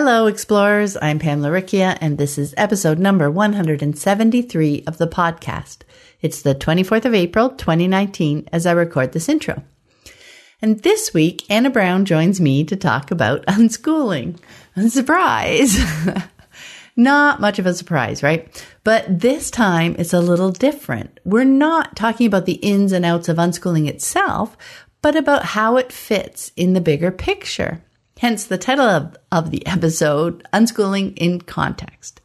Hello, explorers. I'm Pam Laricchia, and this is episode number 173 of the podcast. It's the 24th of April, 2019, as I record this intro. And this week, Anna Brown joins me to talk about unschooling. Surprise! not much of a surprise, right? But this time it's a little different. We're not talking about the ins and outs of unschooling itself, but about how it fits in the bigger picture. Hence the title of, of the episode, Unschooling in Context.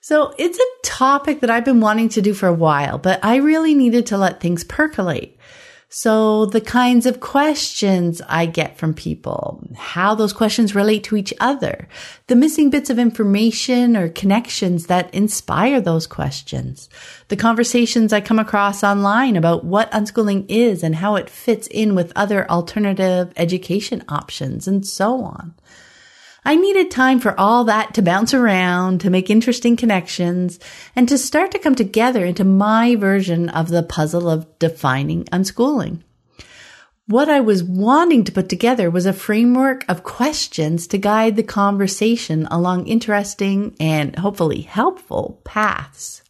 So it's a topic that I've been wanting to do for a while, but I really needed to let things percolate. So the kinds of questions I get from people, how those questions relate to each other, the missing bits of information or connections that inspire those questions, the conversations I come across online about what unschooling is and how it fits in with other alternative education options and so on. I needed time for all that to bounce around, to make interesting connections, and to start to come together into my version of the puzzle of defining unschooling. What I was wanting to put together was a framework of questions to guide the conversation along interesting and hopefully helpful paths.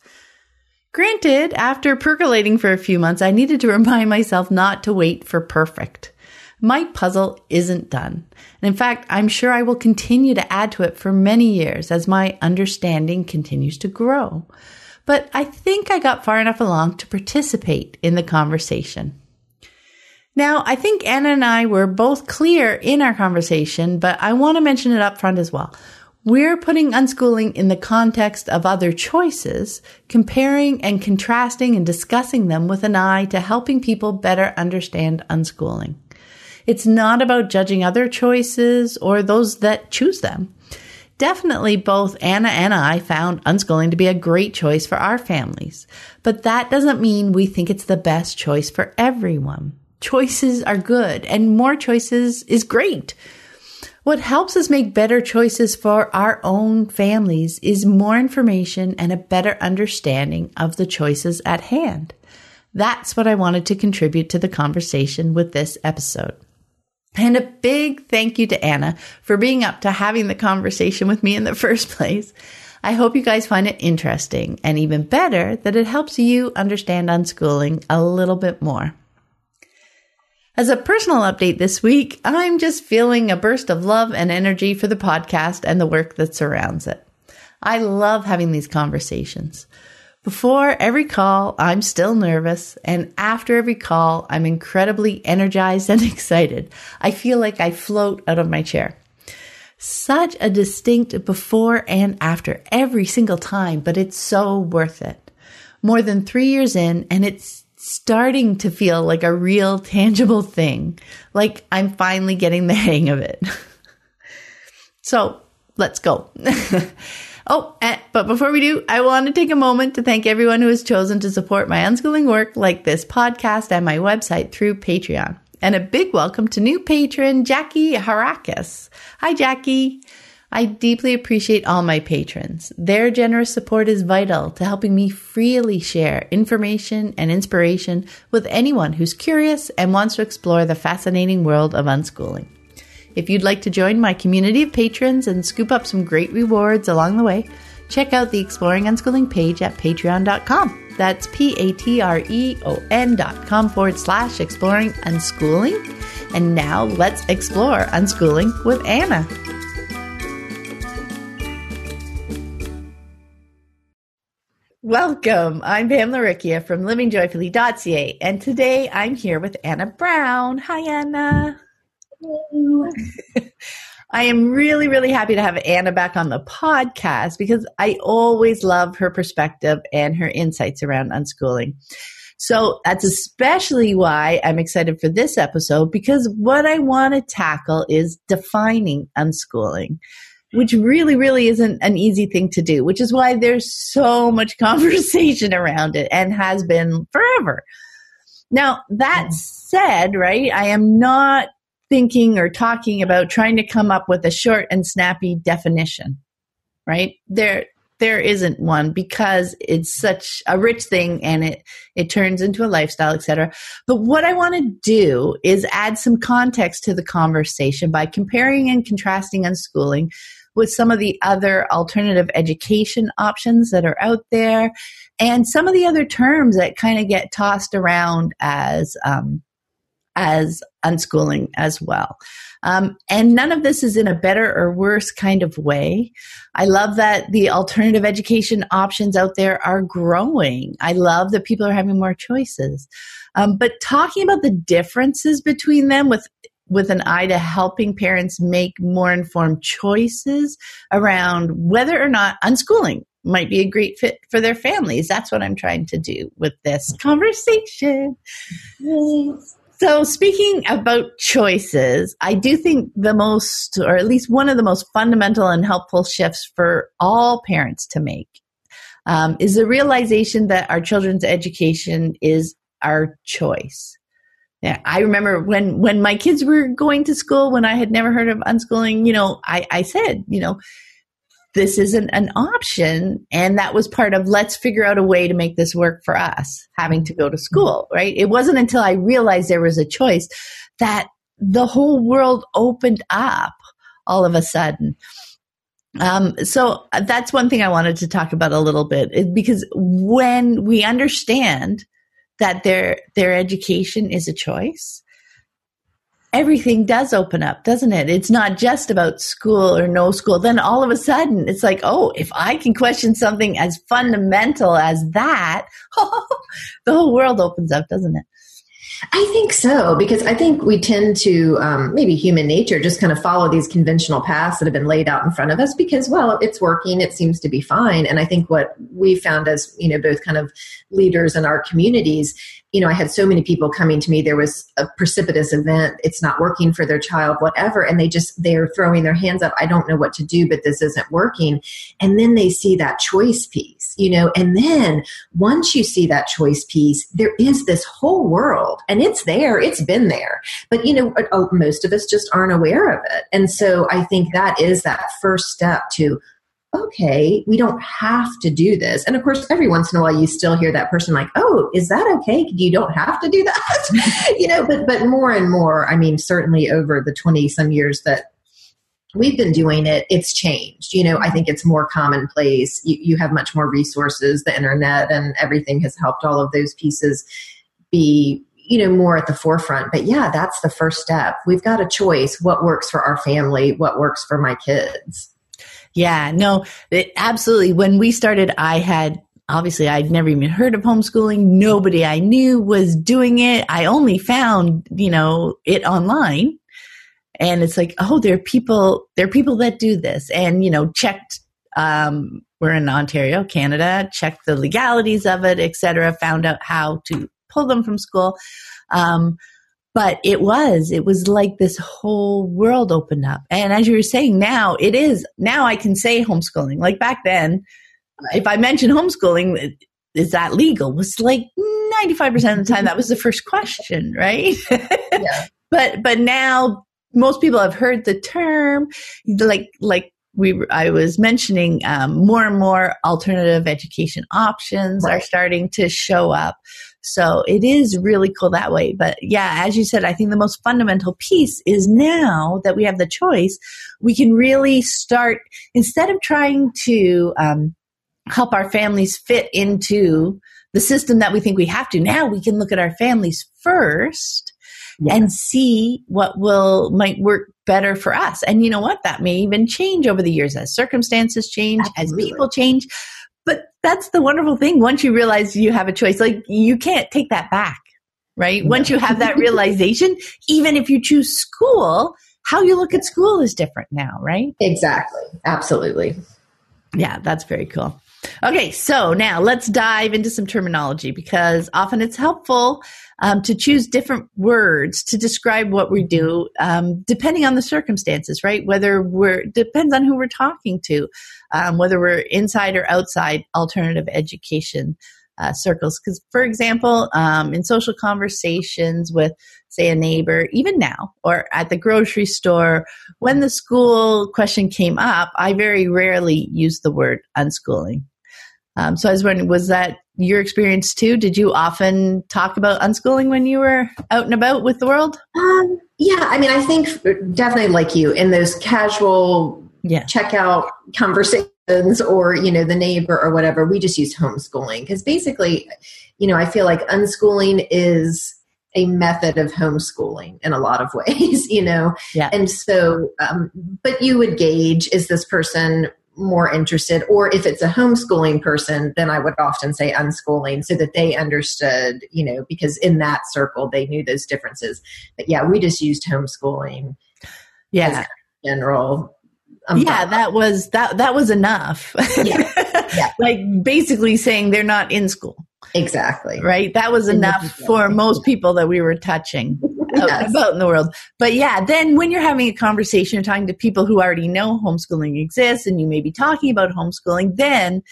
Granted, after percolating for a few months, I needed to remind myself not to wait for perfect. My puzzle isn't done. And in fact, I'm sure I will continue to add to it for many years as my understanding continues to grow. But I think I got far enough along to participate in the conversation. Now, I think Anna and I were both clear in our conversation, but I want to mention it up front as well. We're putting unschooling in the context of other choices, comparing and contrasting and discussing them with an eye to helping people better understand unschooling. It's not about judging other choices or those that choose them. Definitely both Anna and I found unschooling to be a great choice for our families, but that doesn't mean we think it's the best choice for everyone. Choices are good and more choices is great. What helps us make better choices for our own families is more information and a better understanding of the choices at hand. That's what I wanted to contribute to the conversation with this episode. And a big thank you to Anna for being up to having the conversation with me in the first place. I hope you guys find it interesting and even better that it helps you understand unschooling a little bit more. As a personal update this week, I'm just feeling a burst of love and energy for the podcast and the work that surrounds it. I love having these conversations. Before every call, I'm still nervous. And after every call, I'm incredibly energized and excited. I feel like I float out of my chair. Such a distinct before and after every single time, but it's so worth it. More than three years in, and it's starting to feel like a real tangible thing. Like I'm finally getting the hang of it. so let's go. Oh, but before we do, I want to take a moment to thank everyone who has chosen to support my unschooling work like this podcast and my website through Patreon. And a big welcome to new patron Jackie Harakis. Hi, Jackie. I deeply appreciate all my patrons. Their generous support is vital to helping me freely share information and inspiration with anyone who's curious and wants to explore the fascinating world of unschooling. If you'd like to join my community of patrons and scoop up some great rewards along the way, check out the Exploring Unschooling page at patreon.com. That's P A T R E O N dot com forward slash exploring unschooling. And now let's explore unschooling with Anna. Welcome. I'm Pam Laricchia from livingjoyfully.ca, and today I'm here with Anna Brown. Hi, Anna. I am really, really happy to have Anna back on the podcast because I always love her perspective and her insights around unschooling. So that's especially why I'm excited for this episode because what I want to tackle is defining unschooling which really, really isn't an easy thing to do, which is why there's so much conversation around it and has been forever. Now, that mm. said, right, I am not thinking or talking about trying to come up with a short and snappy definition, right? There, there isn't one because it's such a rich thing and it it turns into a lifestyle etc but what i want to do is add some context to the conversation by comparing and contrasting unschooling with some of the other alternative education options that are out there and some of the other terms that kind of get tossed around as um, as unschooling as well. Um, and none of this is in a better or worse kind of way. I love that the alternative education options out there are growing. I love that people are having more choices. Um, but talking about the differences between them with with an eye to helping parents make more informed choices around whether or not unschooling might be a great fit for their families. That's what I'm trying to do with this conversation. So, speaking about choices, I do think the most, or at least one of the most fundamental and helpful shifts for all parents to make um, is the realization that our children's education is our choice. Yeah, I remember when when my kids were going to school when I had never heard of unschooling. You know, I I said, you know, this isn't an option, and that was part of let's figure out a way to make this work for us having to go to school. Right? It wasn't until I realized there was a choice that the whole world opened up all of a sudden. Um, so that's one thing I wanted to talk about a little bit because when we understand that their their education is a choice everything does open up doesn't it? It's not just about school or no school. Then all of a sudden it's like oh if i can question something as fundamental as that the whole world opens up doesn't it? I think so, because I think we tend to, um, maybe human nature, just kind of follow these conventional paths that have been laid out in front of us because, well, it's working, it seems to be fine. And I think what we found as, you know, both kind of leaders in our communities you know, I had so many people coming to me. There was a precipitous event. It's not working for their child, whatever. And they just, they're throwing their hands up. I don't know what to do, but this isn't working. And then they see that choice piece, you know, and then once you see that choice piece, there is this whole world and it's there. It's been there. But, you know, uh, most of us just aren't aware of it. And so I think that is that first step to okay, we don't have to do this. And of course, every once in a while, you still hear that person like, oh, is that okay? You don't have to do that. you know, but, but more and more, I mean, certainly over the 20 some years that we've been doing it, it's changed. You know, I think it's more commonplace. You, you have much more resources, the internet and everything has helped all of those pieces be you know more at the forefront but yeah that's the first step we've got a choice what works for our family what works for my kids yeah, no, it, absolutely. When we started, I had obviously I'd never even heard of homeschooling. Nobody I knew was doing it. I only found, you know, it online. And it's like, oh, there are people, there are people that do this and, you know, checked, um, we're in Ontario, Canada, checked the legalities of it, etc. found out how to pull them from school. Um, but it was it was like this whole world opened up and as you were saying now it is now i can say homeschooling like back then if i mentioned homeschooling is that legal was like 95% of the time that was the first question right yeah. but but now most people have heard the term like like we I was mentioning um, more and more alternative education options right. are starting to show up. So it is really cool that way. But yeah, as you said, I think the most fundamental piece is now that we have the choice, we can really start instead of trying to um, help our families fit into the system that we think we have to. Now we can look at our families first yeah. and see what will might work better for us. And you know what? That may even change over the years as circumstances change, Absolutely. as people change. But that's the wonderful thing. Once you realize you have a choice, like you can't take that back, right? No. Once you have that realization, even if you choose school, how you look at school is different now, right? Exactly. Absolutely. Yeah, that's very cool. Okay, so now let's dive into some terminology because often it's helpful um, to choose different words to describe what we do, um, depending on the circumstances, right? Whether we're depends on who we're talking to, um, whether we're inside or outside alternative education uh, circles. Because, for example, um, in social conversations with, say, a neighbor, even now, or at the grocery store, when the school question came up, I very rarely use the word unschooling. Um, so I was wondering, was that your experience too? Did you often talk about unschooling when you were out and about with the world? Um, yeah, I mean, I think definitely like you in those casual yeah. checkout conversations or, you know, the neighbor or whatever, we just use homeschooling because basically, you know, I feel like unschooling is a method of homeschooling in a lot of ways, you know? Yeah. And so, um, but you would gauge is this person more interested or if it's a homeschooling person then i would often say unschooling so that they understood you know because in that circle they knew those differences. But yeah we just used homeschooling yeah. general yeah that was that that was enough. Yeah. yeah. like basically saying they're not in school. Exactly. Right? That was enough for most people that we were touching yes. about in the world. But yeah, then when you're having a conversation, you're talking to people who already know homeschooling exists and you may be talking about homeschooling, then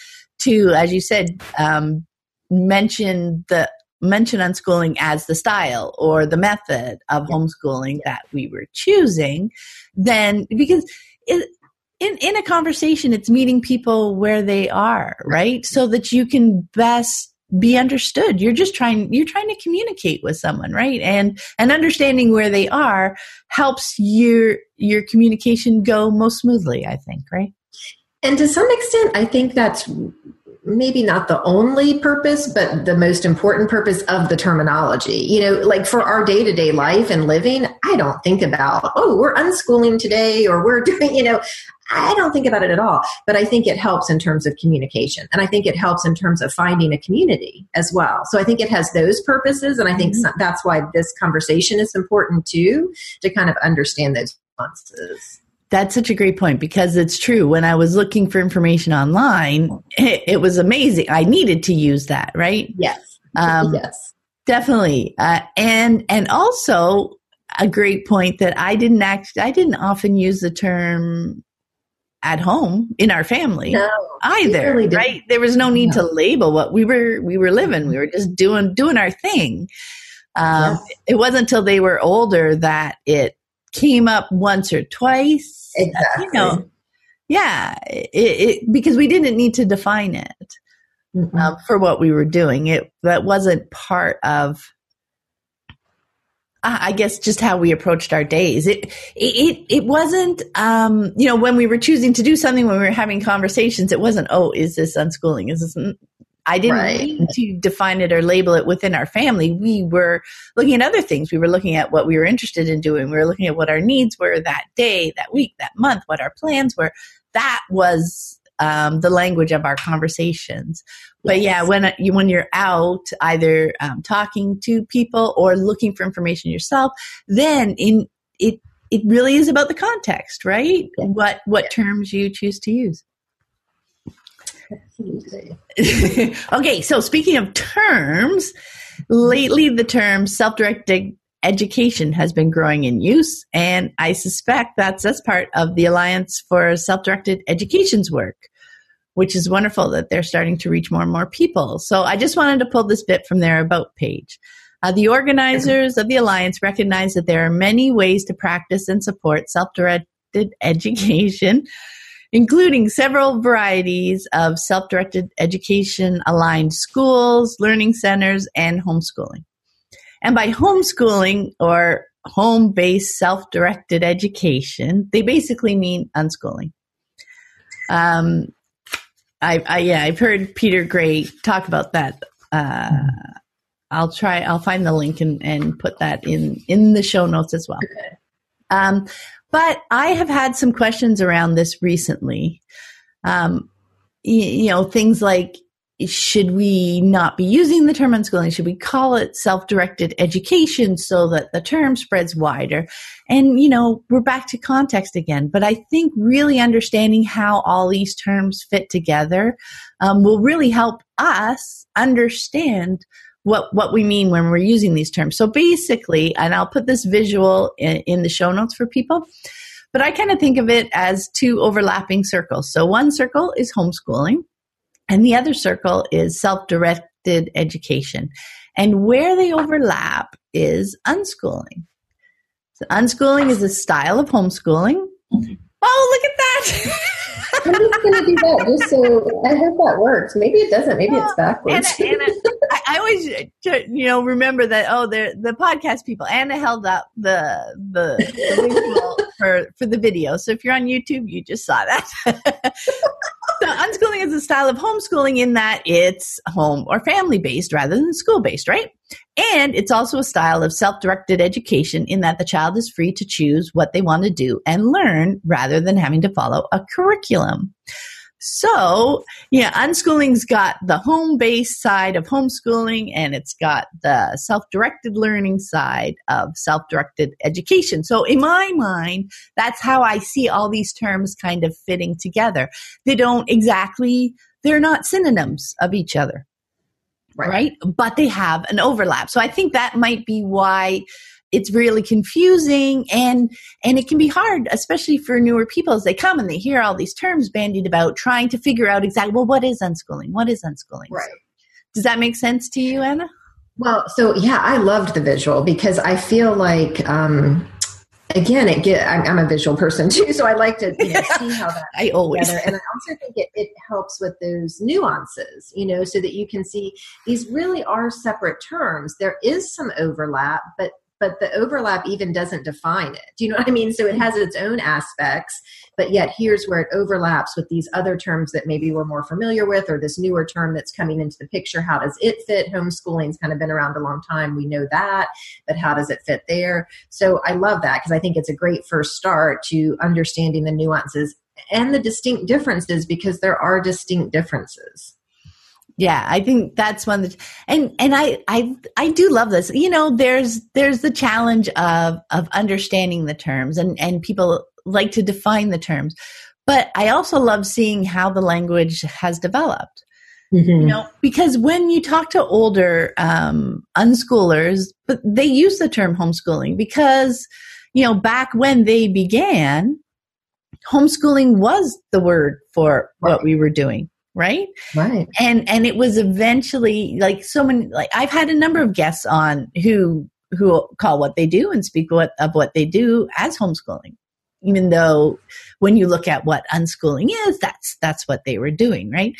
to, as you said, um, mention the mention unschooling as the style or the method of homeschooling that we were choosing, then because it, in in a conversation, it's meeting people where they are, right? So that you can best be understood. You're just trying you're trying to communicate with someone right? And and understanding where they are helps your your communication go most smoothly i think right? And to some extent i think that's maybe not the only purpose, but the most important purpose of the terminology. You know, like for our day to day life and living, I don't think about, oh, we're unschooling today or we're doing, you know, I don't think about it at all. But I think it helps in terms of communication. And I think it helps in terms of finding a community as well. So I think it has those purposes. And I think mm-hmm. that's why this conversation is important too, to kind of understand those nuances. That's such a great point because it's true. When I was looking for information online, it, it was amazing. I needed to use that, right? Yes. Um, yes. Definitely. Uh, and, and also a great point that I didn't act, I didn't often use the term at home in our family no, either really right there was no need no. to label what we were we were living we were just doing doing our thing um, yes. it wasn't until they were older that it came up once or twice Exactly. You know, yeah, it, it, because we didn't need to define it mm-hmm. um, for what we were doing. It that wasn't part of. I guess just how we approached our days. It it it wasn't um, you know when we were choosing to do something when we were having conversations. It wasn't oh is this unschooling? Is this I didn't right. need to define it or label it within our family. We were looking at other things. We were looking at what we were interested in doing. We were looking at what our needs were that day, that week, that month, what our plans were. That was um, the language of our conversations. But yeah, when you when you're out, either um, talking to people or looking for information yourself, then in it it really is about the context, right? Yeah. What what yeah. terms you choose to use. okay, so speaking of terms, lately the term self directed education has been growing in use, and I suspect that's as part of the Alliance for Self Directed Education's work, which is wonderful that they're starting to reach more and more people. So I just wanted to pull this bit from their About page. Uh, the organizers of the Alliance recognize that there are many ways to practice and support self directed education including several varieties of self directed education aligned schools, learning centers, and homeschooling. And by homeschooling or home based self directed education, they basically mean unschooling. Um, I, I, yeah, I've heard Peter Gray talk about that. Uh, I'll try. I'll find the link and, and put that in in the show notes as well. Um, but I have had some questions around this recently. Um, you, you know, things like should we not be using the term unschooling? Should we call it self-directed education so that the term spreads wider? And, you know, we're back to context again. But I think really understanding how all these terms fit together um, will really help us understand what what we mean when we're using these terms. So basically, and I'll put this visual in, in the show notes for people. But I kind of think of it as two overlapping circles. So one circle is homeschooling, and the other circle is self directed education. And where they overlap is unschooling. So unschooling is a style of homeschooling. Mm-hmm. Oh, look at that. I'm just going to do that just so I hope that works. Maybe it doesn't. Maybe it's backwards. Anna, Anna, I, I, always, uh, you know, remember that. Oh, they're the podcast people. Anna held up the the, the for for the video. So if you're on YouTube, you just saw that. so unschooling is a style of homeschooling in that it's home or family based rather than school based, right? And it's also a style of self directed education in that the child is free to choose what they want to do and learn rather than having to follow a curriculum. So, yeah, unschooling's got the home based side of homeschooling and it's got the self directed learning side of self directed education. So, in my mind, that's how I see all these terms kind of fitting together. They don't exactly, they're not synonyms of each other. Right. right? But they have an overlap. So I think that might be why it's really confusing and and it can be hard especially for newer people as they come and they hear all these terms bandied about trying to figure out exactly well what is unschooling? What is unschooling? Right. Does that make sense to you anna? Well so yeah i loved the visual because i feel like um again it get i'm, a visual person too so i like to you know, see how that i always. together. and i also think it, it helps with those nuances you know so that you can see these really are separate terms. There is some overlap but but the overlap even doesn't define it. Do you know what I mean? So it has its own aspects, but yet here's where it overlaps with these other terms that maybe we're more familiar with, or this newer term that's coming into the picture. How does it fit? Homeschooling's kind of been around a long time. We know that, but how does it fit there? So I love that because I think it's a great first start to understanding the nuances and the distinct differences because there are distinct differences. Yeah, I think that's one that, and and I I I do love this. You know, there's there's the challenge of of understanding the terms, and and people like to define the terms, but I also love seeing how the language has developed. Mm-hmm. You know, because when you talk to older um, unschoolers, but they use the term homeschooling because you know back when they began, homeschooling was the word for what we were doing right? Right. And and it was eventually like so many like i've had a number of guests on who who call what they do and speak what of what they do as homeschooling even though when you look at what unschooling is that's that's what they were doing right?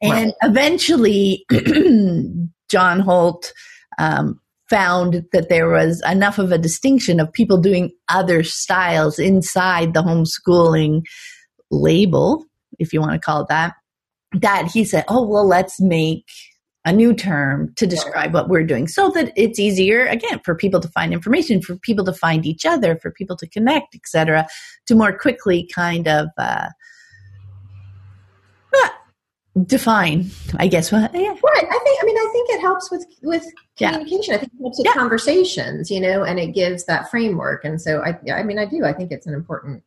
And right. eventually john holt um, found that there was enough of a distinction of people doing other styles inside the homeschooling label if you want to call it that that he said, oh, well, let's make a new term to describe what we're doing so that it's easier again for people to find information for people to find each other for people to connect etc to more quickly kind of uh, define i guess well, yeah. right i think i mean i think it helps with with communication yeah. i think it helps with yeah. conversations you know and it gives that framework and so i i mean i do i think it's an important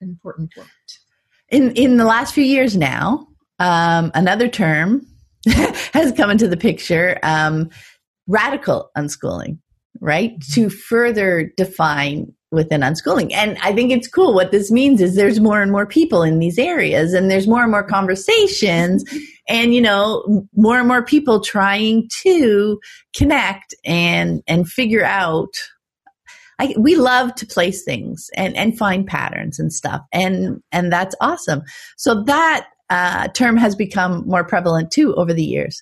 important point in in the last few years now um, another term has come into the picture um, radical unschooling, right? To further define within unschooling. And I think it's cool. What this means is there's more and more people in these areas and there's more and more conversations and, you know, more and more people trying to connect and, and figure out I, we love to place things and, and find patterns and stuff. And, and that's awesome. So that uh, term has become more prevalent too over the years.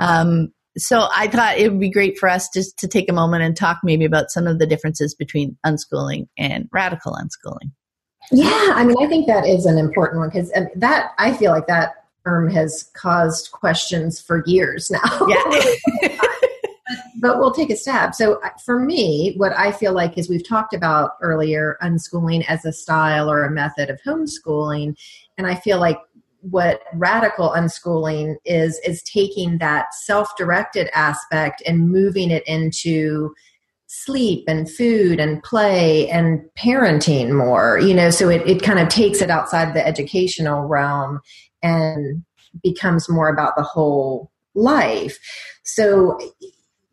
Um, so I thought it would be great for us just to take a moment and talk maybe about some of the differences between unschooling and radical unschooling. Yeah, I mean, I think that is an important one because that I feel like that term has caused questions for years now. Yeah. but we'll take a stab. So, uh, for me, what I feel like is we've talked about earlier unschooling as a style or a method of homeschooling. And I feel like what radical unschooling is is taking that self-directed aspect and moving it into sleep and food and play and parenting more you know so it, it kind of takes it outside the educational realm and becomes more about the whole life. So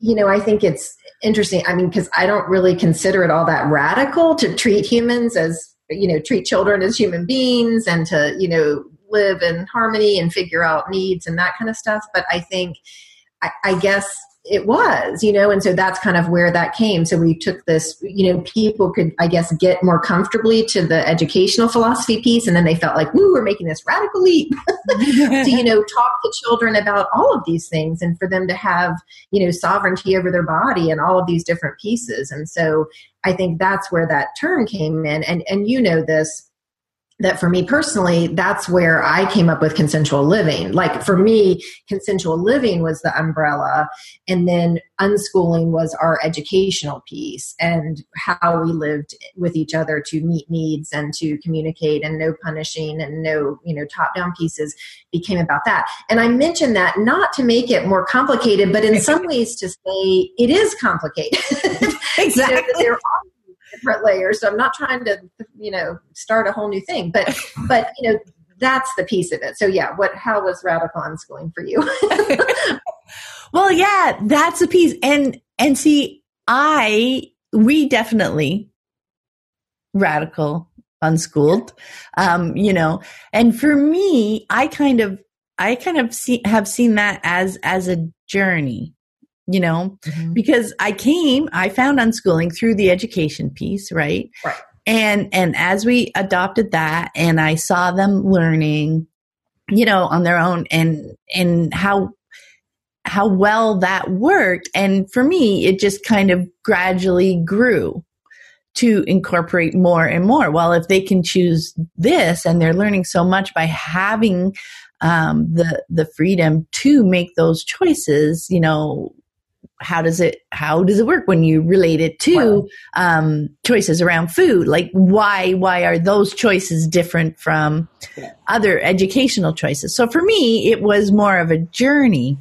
you know i think it's interesting i mean because i don't really consider it all that radical to treat humans as you know treat children as human beings and to you know live in harmony and figure out needs and that kind of stuff but i think I, I guess it was, you know, and so that's kind of where that came. So we took this, you know, people could, I guess, get more comfortably to the educational philosophy piece, and then they felt like, "Woo, we're making this radical leap to, you know, talk to children about all of these things, and for them to have, you know, sovereignty over their body and all of these different pieces." And so I think that's where that term came in, and and you know this that for me personally, that's where I came up with consensual living. Like for me, consensual living was the umbrella, and then unschooling was our educational piece and how we lived with each other to meet needs and to communicate and no punishing and no, you know, top down pieces became about that. And I mentioned that not to make it more complicated, but in some ways to say it is complicated. Exactly. there are different layers. So I'm not trying to, you know, start a whole new thing, but, but, you know, that's the piece of it. So yeah, what, how was radical unschooling for you? well, yeah, that's a piece. And, and see, I, we definitely radical unschooled, um, you know, and for me, I kind of, I kind of see, have seen that as, as a journey you know, mm-hmm. because I came, I found unschooling through the education piece, right? Right. And and as we adopted that and I saw them learning, you know, on their own and and how how well that worked and for me it just kind of gradually grew to incorporate more and more. Well, if they can choose this and they're learning so much by having um, the the freedom to make those choices, you know, how does it how does it work when you relate it to um, choices around food? Like why why are those choices different from yeah. other educational choices? So for me it was more of a journey.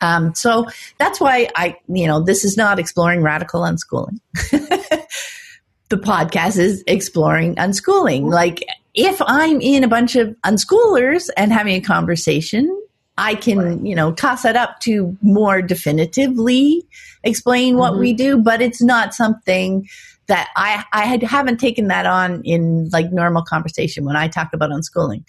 Um, so that's why i you know this is not exploring radical unschooling. The podcast is exploring unschooling. Like if i'm in a bunch of unschoolers and having a conversation I can, you know, toss that up to more definitively explain what mm-hmm. we do, but it's not something that I, I had, haven't taken that on in like normal conversation when I talk about unschooling.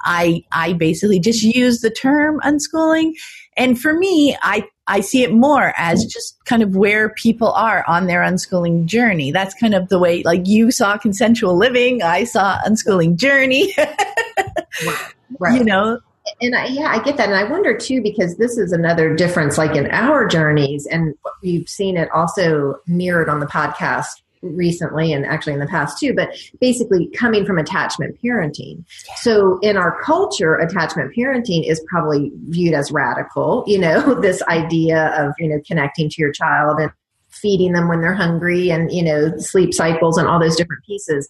I, I basically just use the term unschooling. And for me, I, I see it more as just kind of where people are on their unschooling journey. That's kind of the way, like you saw consensual living, I saw unschooling journey. right. You know, and I, yeah, I get that, and I wonder too because this is another difference, like in our journeys, and we've seen it also mirrored on the podcast recently and actually in the past too but basically coming from attachment parenting. Yeah. so in our culture attachment parenting is probably viewed as radical you know this idea of you know connecting to your child and feeding them when they're hungry and you know sleep cycles and all those different pieces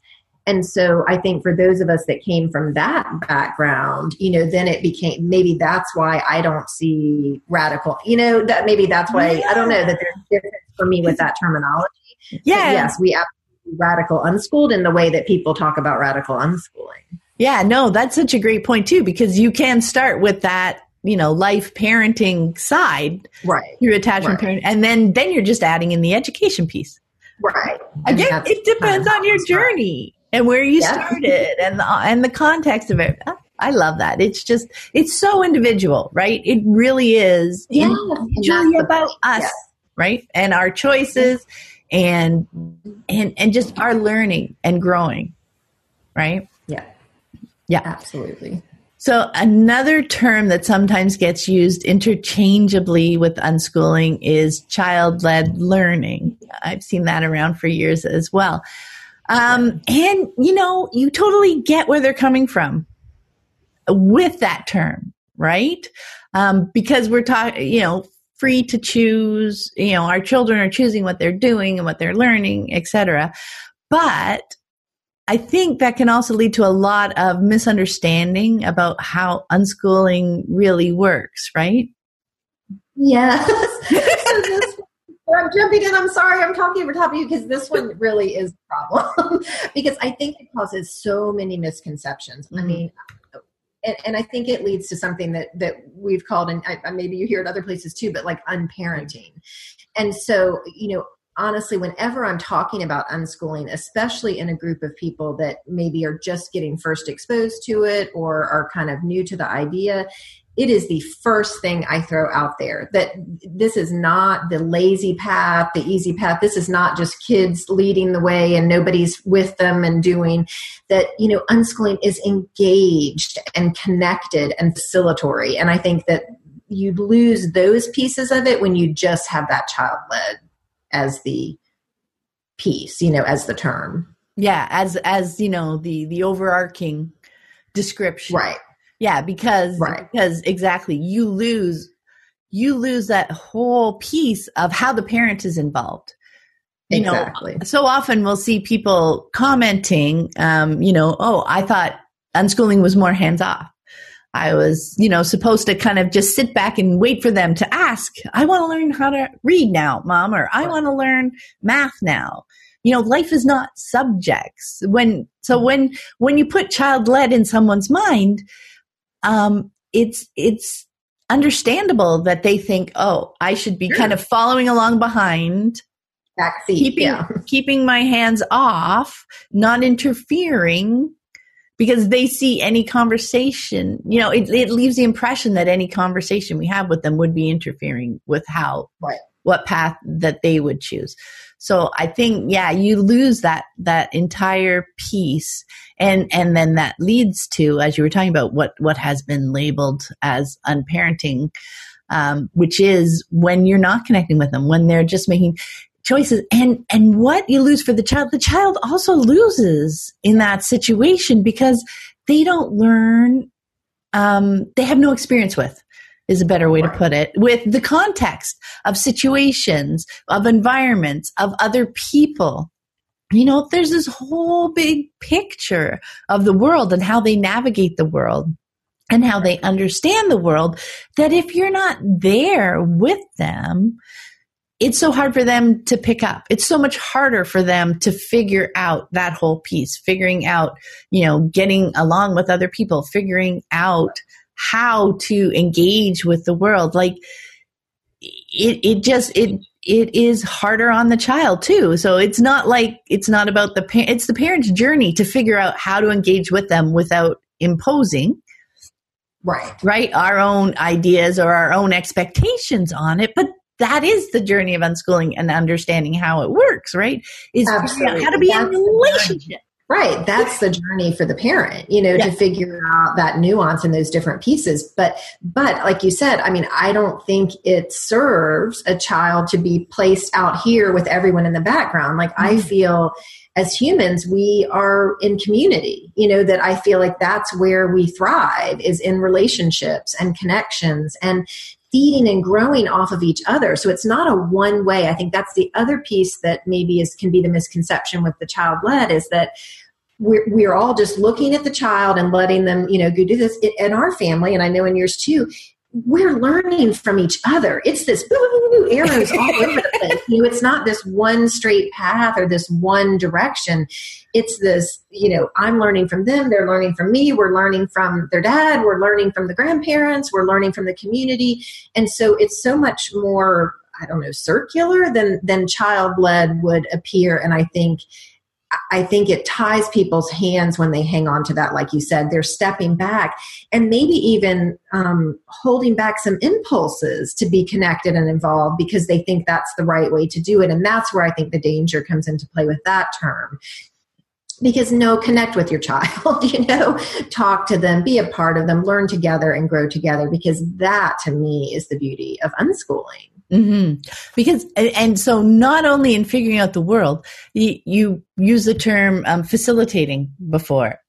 and so I think for those of us that came from that background, you know, then it became maybe that's why I don't see radical, you know, that maybe that's why yeah. I don't know that there's difference for me with that terminology. Yeah. But yes, we absolutely radical unschooled in the way that people talk about radical unschooling. Yeah, no, that's such a great point too, because you can start with that you know life parenting side right through attachment right. parent and then then you're just adding in the education piece right again it depends on your journey and where you yeah. started and the, and the context of it. I love that. It's just it's so individual, right? It really is yeah, individually about us, yeah. right? And our choices and and and just our learning and growing, right? Yeah. Yeah. Absolutely. So another term that sometimes gets used interchangeably with unschooling is child-led learning. I've seen that around for years as well. Um, and you know, you totally get where they're coming from with that term, right? Um, because we're talking, you know, free to choose, you know, our children are choosing what they're doing and what they're learning, etc. But I think that can also lead to a lot of misunderstanding about how unschooling really works, right? Yes. I'm jumping in. I'm sorry. I'm talking over top of you because this one really is a problem because I think it causes so many misconceptions. Mm-hmm. I mean, and, and, I think it leads to something that that we've called, and I, maybe you hear it other places too, but like unparenting. And so, you know, honestly, whenever I'm talking about unschooling, especially in a group of people that maybe are just getting first exposed to it or are kind of new to the idea, it is the first thing I throw out there that this is not the lazy path, the easy path. This is not just kids leading the way and nobody's with them and doing that. You know, unschooling is engaged and connected and facilitatory. And I think that you lose those pieces of it when you just have that child led as the piece, you know, as the term. Yeah, as as you know, the the overarching description. Right yeah, because right. because exactly you lose you lose that whole piece of how the parent is involved. You exactly. know, so often we'll see people commenting, um, you know, oh, I thought unschooling was more hands off. I was, you know, supposed to kind of just sit back and wait for them to ask, I want to learn how to read now, mom, or I want to learn math now. You know, life is not subjects. When, so when, when you put child led in someone's mind, um, it's it's understandable that they think, oh, I should be kind of following along behind, backseat, keeping yeah. keeping my hands off, not interfering. Because they see any conversation, you know, it, it leaves the impression that any conversation we have with them would be interfering with how right. what path that they would choose. So I think, yeah, you lose that, that entire piece. And, and then that leads to, as you were talking about, what, what has been labeled as unparenting, um, which is when you're not connecting with them, when they're just making choices. And and what you lose for the child the child also loses in that situation because they don't learn um, they have no experience with is a better way to put it, with the context of situations, of environments, of other people. You know, there's this whole big picture of the world and how they navigate the world and how they understand the world that if you're not there with them, it's so hard for them to pick up. It's so much harder for them to figure out that whole piece, figuring out, you know, getting along with other people, figuring out how to engage with the world. Like it it just it it is harder on the child too. So it's not like it's not about the parent it's the parent's journey to figure out how to engage with them without imposing. Right. Right? Our own ideas or our own expectations on it but that is the journey of unschooling and understanding how it works right is how to be That's in a relationship Right. That's the journey for the parent, you know, yeah. to figure out that nuance and those different pieces. But, but like you said, I mean, I don't think it serves a child to be placed out here with everyone in the background. Like, mm-hmm. I feel as humans, we are in community, you know, that I feel like that's where we thrive is in relationships and connections. And feeding and growing off of each other. So it's not a one way. I think that's the other piece that maybe is can be the misconception with the child led is that we're, we're all just looking at the child and letting them, you know, go do this. In our family, and I know in yours too, we're learning from each other. It's this arrows all over the place. You know, it's not this one straight path or this one direction. It's this, you know, I'm learning from them, they're learning from me, we're learning from their dad, we're learning from the grandparents, we're learning from the community. And so it's so much more, I don't know, circular than than child led would appear. And I think I think it ties people's hands when they hang on to that, like you said. They're stepping back and maybe even um, holding back some impulses to be connected and involved because they think that's the right way to do it. And that's where I think the danger comes into play with that term. Because no, connect with your child, you know, talk to them, be a part of them, learn together and grow together because that to me is the beauty of unschooling. Mm-hmm. Because, and so not only in figuring out the world, you, you use the term um, facilitating before.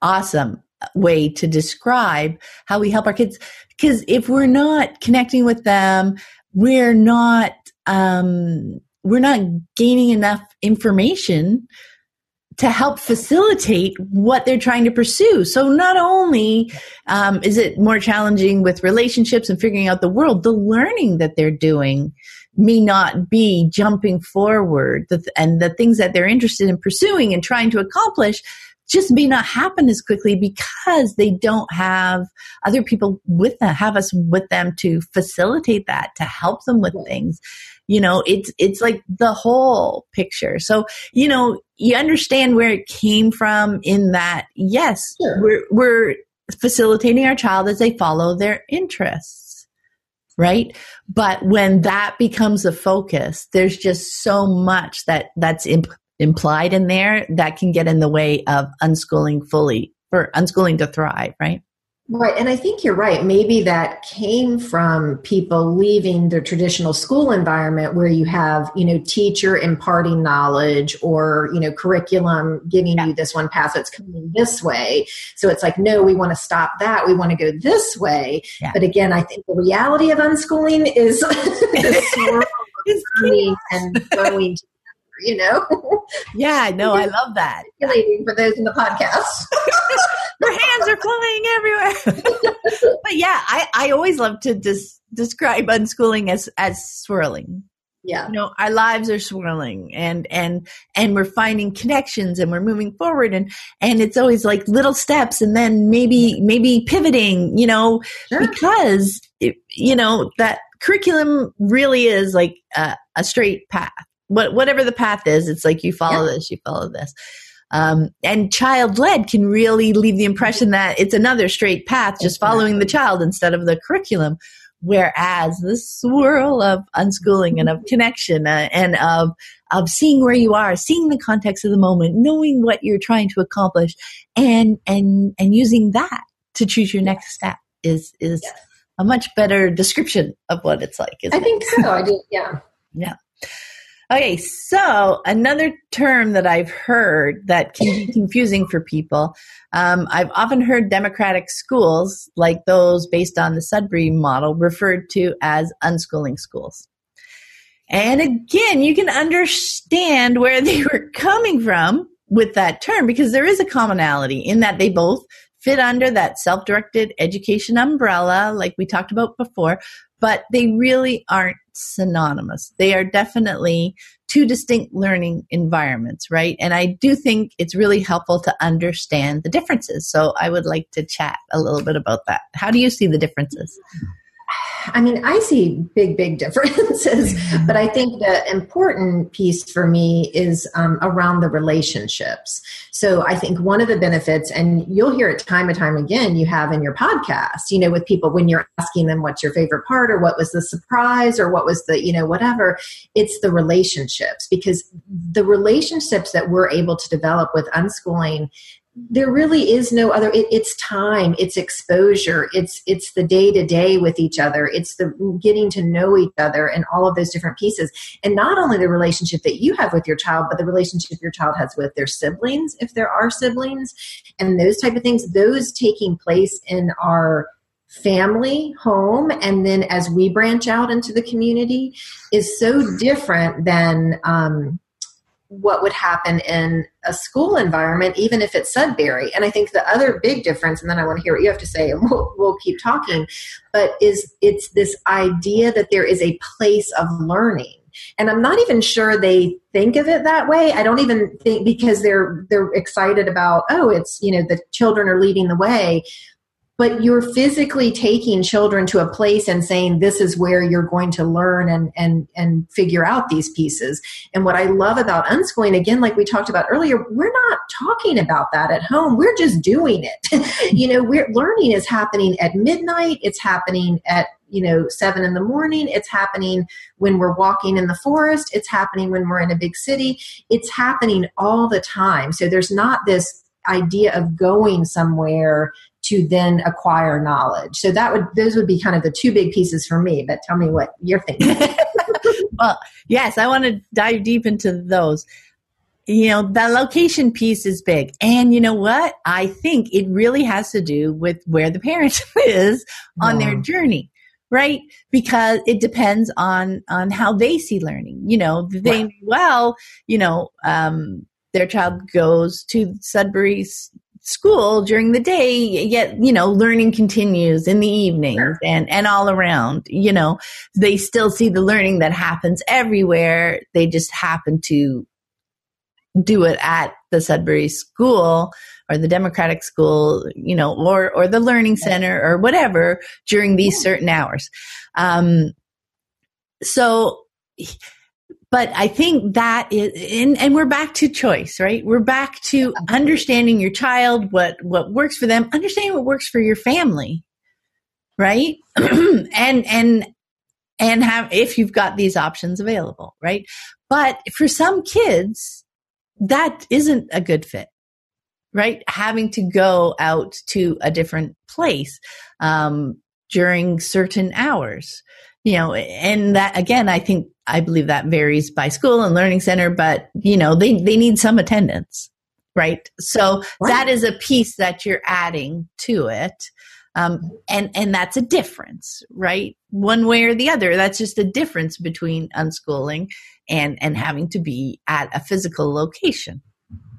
Awesome way to describe how we help our kids. Because if we're not connecting with them, we're not, um, we're not gaining enough information to help facilitate what they're trying to pursue. So not only um, is it more challenging with relationships and figuring out the world, the learning that they're doing may not be jumping forward and the things that they're interested in pursuing and trying to accomplish just may not happen as quickly because they don't have other people with them, have us with them to facilitate that, to help them with things. You know, it's, it's like the whole picture. So, you know, you understand where it came from in that, yes, sure. we're, we're facilitating our child as they follow their interests right but when that becomes a focus there's just so much that that's imp- implied in there that can get in the way of unschooling fully for unschooling to thrive right Right. And I think you're right. Maybe that came from people leaving the traditional school environment where you have, you know, teacher imparting knowledge or, you know, curriculum giving yeah. you this one path that's coming this way. So it's like, no, we want to stop that. We want to go this way. Yeah. But again, I think the reality of unschooling is learning and going you know? Yeah, no, I love that. For those in the podcast. Your hands are flying everywhere. but yeah, I, I always love to dis- describe unschooling as, as swirling. Yeah. You know, our lives are swirling and, and, and we're finding connections and we're moving forward and, and it's always like little steps and then maybe, maybe pivoting, you know, sure. because, it, you know, that curriculum really is like a, a straight path what, whatever the path is, it's like you follow yeah. this, you follow this. Um, and child led can really leave the impression that it's another straight path, just following the child instead of the curriculum. Whereas the swirl of unschooling and of connection uh, and of of seeing where you are, seeing the context of the moment, knowing what you're trying to accomplish, and and and using that to choose your next step is is yes. a much better description of what it's like. I think it? so. I do. Yeah. Yeah. Okay, so another term that I've heard that can be confusing for people. Um, I've often heard democratic schools, like those based on the Sudbury model, referred to as unschooling schools. And again, you can understand where they were coming from with that term because there is a commonality in that they both fit under that self directed education umbrella, like we talked about before, but they really aren't synonymous. They are definitely two distinct learning environments, right? And I do think it's really helpful to understand the differences. So I would like to chat a little bit about that. How do you see the differences? I mean, I see big, big differences, but I think the important piece for me is um, around the relationships. So I think one of the benefits, and you'll hear it time and time again, you have in your podcast, you know, with people when you're asking them what's your favorite part or what was the surprise or what was the, you know, whatever, it's the relationships because the relationships that we're able to develop with unschooling there really is no other it, it's time it's exposure it's it's the day to day with each other it's the getting to know each other and all of those different pieces. And not only the relationship that you have with your child but the relationship your child has with their siblings if there are siblings and those type of things those taking place in our family home and then as we branch out into the community is so different than um, what would happen in a school environment, even if it's Sudbury. And I think the other big difference, and then I want to hear what you have to say, and we'll, we'll keep talking, but is it's this idea that there is a place of learning. And I'm not even sure they think of it that way. I don't even think because they're they're excited about, oh, it's you know the children are leading the way but you're physically taking children to a place and saying this is where you're going to learn and and and figure out these pieces. And what i love about unschooling again like we talked about earlier we're not talking about that at home. We're just doing it. You know we're learning is happening at midnight. It's happening at you know seven in the morning. It's happening when we're walking in the forest. It's happening when we're in a big city. It's happening all the time. So there's not this idea of going somewhere to then acquire knowledge. So that would those would be kind of the two big pieces for me. But tell me what you're thinking. well, yes, I want to dive deep into those. You know, the location piece is big. And you know what? I think it really has to do with where the parent is on their journey right because it depends on on how they see learning you know they well you know um their child goes to Sudbury school during the day yet you know learning continues in the evenings and and all around you know. They still see the learning that happens everywhere. They just happen to do it at the Sudbury school or the democratic school you know or or the learning center or whatever during these certain hours. Um so but I think that is, and, and we're back to choice, right? We're back to understanding your child, what, what works for them, understanding what works for your family, right? and, and, and have, if you've got these options available, right? But for some kids, that isn't a good fit, right? Having to go out to a different place, um, during certain hours you know, and that again, I think I believe that varies by school and learning center, but you know, they, they need some attendance, right? So right. that is a piece that you're adding to it. Um, and, and that's a difference, right? One way or the other. That's just a difference between unschooling and, and having to be at a physical location.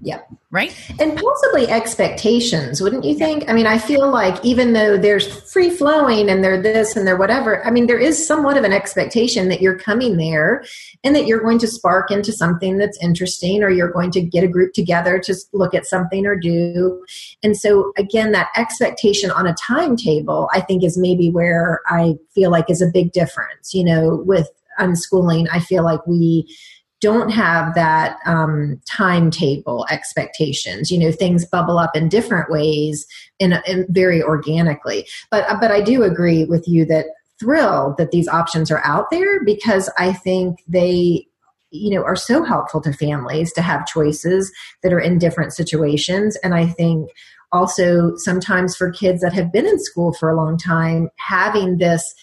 Yeah. Right. And possibly expectations, wouldn't you think? I mean, I feel like even though there's free flowing and they're this and they're whatever, I mean, there is somewhat of an expectation that you're coming there and that you're going to spark into something that's interesting or you're going to get a group together to look at something or do. And so, again, that expectation on a timetable, I think, is maybe where I feel like is a big difference. You know, with unschooling, I feel like we, don't have that um, timetable expectations. You know, things bubble up in different ways and, very organically. But but I do agree with you that thrilled that these options are out there because I think they you know are so helpful to families to have choices that are in different situations and i think also sometimes for kids that have been in school for a long time having this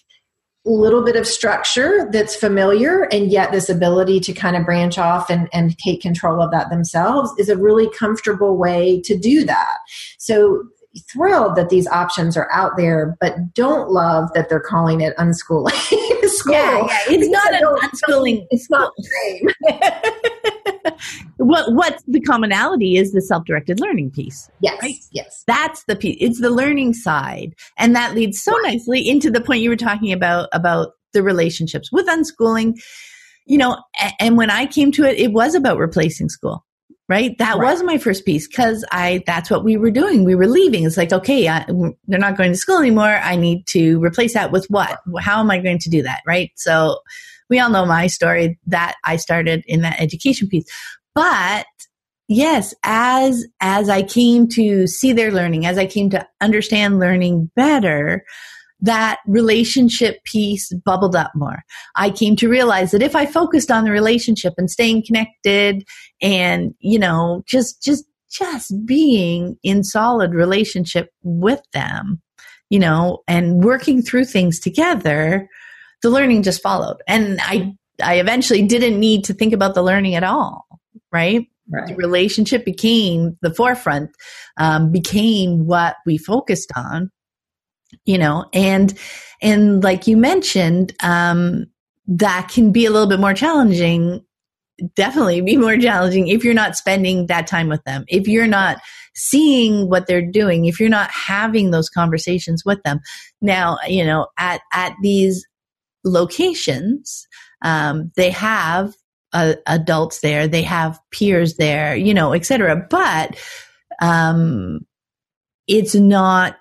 little bit of structure that's familiar and yet this ability to kind of branch off and, and take control of that themselves is a really comfortable way to do that. So thrilled that these options are out there but don't love that they're calling it unschooling School. yeah, yeah it's not an unschooling it's not the same what what's the commonality is the self-directed learning piece yes right? yes. That's the piece it's the learning side. And that leads so nicely into the point you were talking about about the relationships with unschooling. You know and when i came to it it was about replacing school right? That right. was my first piece because i that's what we were doing. We were leaving. It's like okay I, they're not going to school anymore. I need to replace that with what? How am i going to do that right? So we all know my story that i started in that education piece but yes, as, as I came to see their learning, as I came to understand learning better, that relationship piece bubbled up more. I came to realize that if I focused on the relationship and staying connected and, you know, just, just, just being in solid relationship with them, you know, and working through things together, the learning just followed. And I, I eventually didn't need to think about the learning at all right? Right. The relationship became the forefront, um, became what we focused on, you know, and, and like you mentioned, um, that can be a little bit more challenging definitely be more challenging if you're not spending that time with them if you're not seeing what they're doing if you're not having those conversations with them now you know at at these locations um, they have uh, adults there, they have peers there, you know, etc. But um, it's not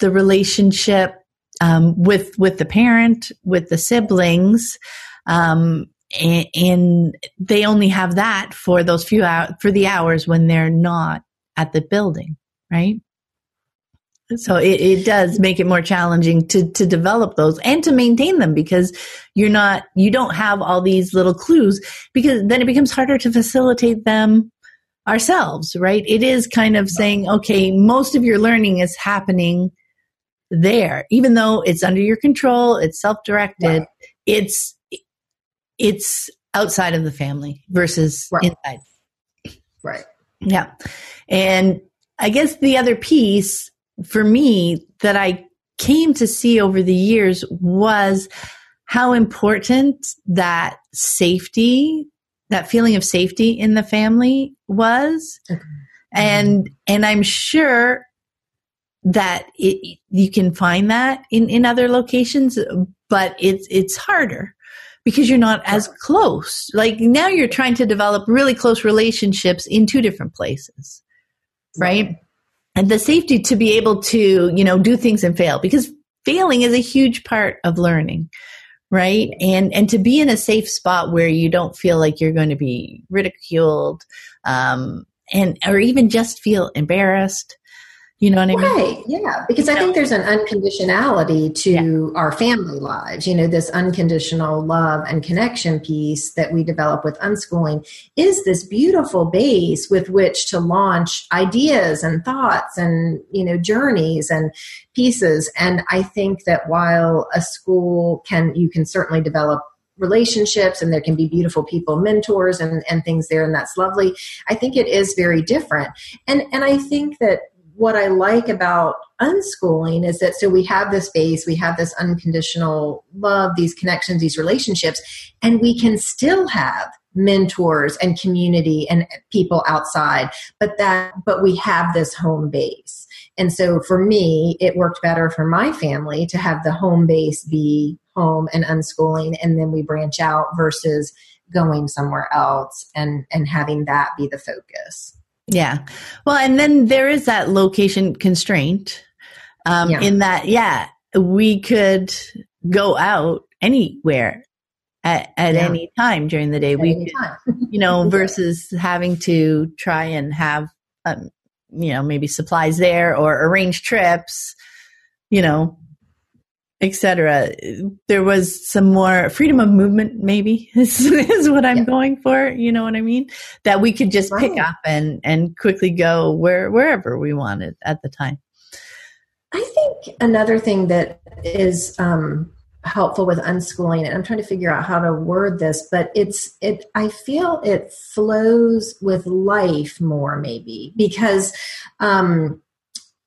the relationship um, with with the parent, with the siblings, um, and, and, they only have that for those few hours for the hours when they're not at the building, right? So it, it does make it more challenging to, to develop those and to maintain them because you're not, you don't have all these little clues because then it becomes harder to facilitate them ourselves, right? It is kind of saying, okay, most of your learning is happening there, even though it's under your control, it's self-directed, it's, it's outside of the family versus right. inside. Right. Yeah. And I guess the other piece for me that I came to see over the years was how important that safety that feeling of safety in the family was. Okay. And, and I'm sure that it, you can find that in, in other locations, but it's, it's harder because you're not as close. Like now you're trying to develop really close relationships in two different places. Right. And the safety to be able to, you know, do things and fail because failing is a huge part of learning right? And and to be in a safe spot where you don't feel like you're going to be ridiculed um and or even just feel embarrassed you know what I mean? Right. Yeah. Because you I know? think there's an unconditionality to yeah. our family lives. You know, this unconditional love and connection piece that we develop with unschooling is this beautiful base with which to launch ideas and thoughts and, you know, journeys and pieces. And I think that while a school can, you can certainly develop relationships and there can be beautiful people mentors and, and things there and that's lovely i think it is very different and and i think that what I like about unschooling is that so we have this base, we have this unconditional love, these connections, these relationships, and we can still have mentors and community and people outside, but that, but we have this home base. And so for me, it worked better for my family to have the home base be home and unschooling, and then we branch out versus going somewhere else and, and having that be the focus. Yeah. Well, and then there is that location constraint um, yeah. in that, yeah, we could go out anywhere at, at yeah. any time during the day. At we could, you know, versus having to try and have, um, you know, maybe supplies there or arrange trips, you know, etc. There was some more freedom of movement, maybe is, is what I'm yeah. going for. You know what I mean? That we could just right. pick up and and quickly go where wherever we wanted at the time. I think another thing that is um, helpful with unschooling, and I'm trying to figure out how to word this, but it's it. I feel it flows with life more, maybe because. Um,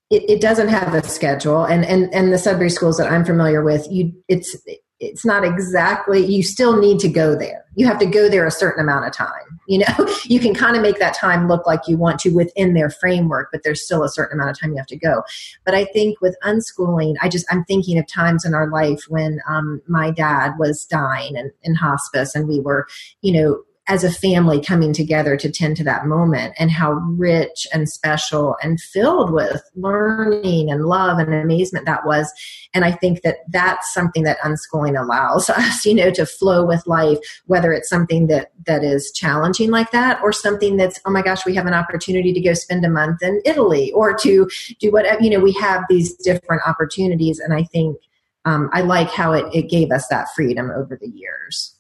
it, it, doesn't have a schedule. And, and and the sudbury schools that i'm familiar with you it's it's not exactly you still need to go there. You have to go there a certain amount of time. You know you can kind of make that time look like you want to within their framework but there's still a certain amount of time you have to go. But i think with unschooling i just i'm thinking of times in our life when um, my dad was dying and in hospice and we were you know as a family coming together to tend to that moment and how rich and special and filled with learning and love and amazement that was. And i think that that's something that unschooling allows us you know to flow with life whether it's something that that is challenging like that or something that's oh my gosh we have an opportunity to go spend a month in italy or to do whatever you know we have these different opportunities. And i think um, i like how it, it gave us that freedom over the years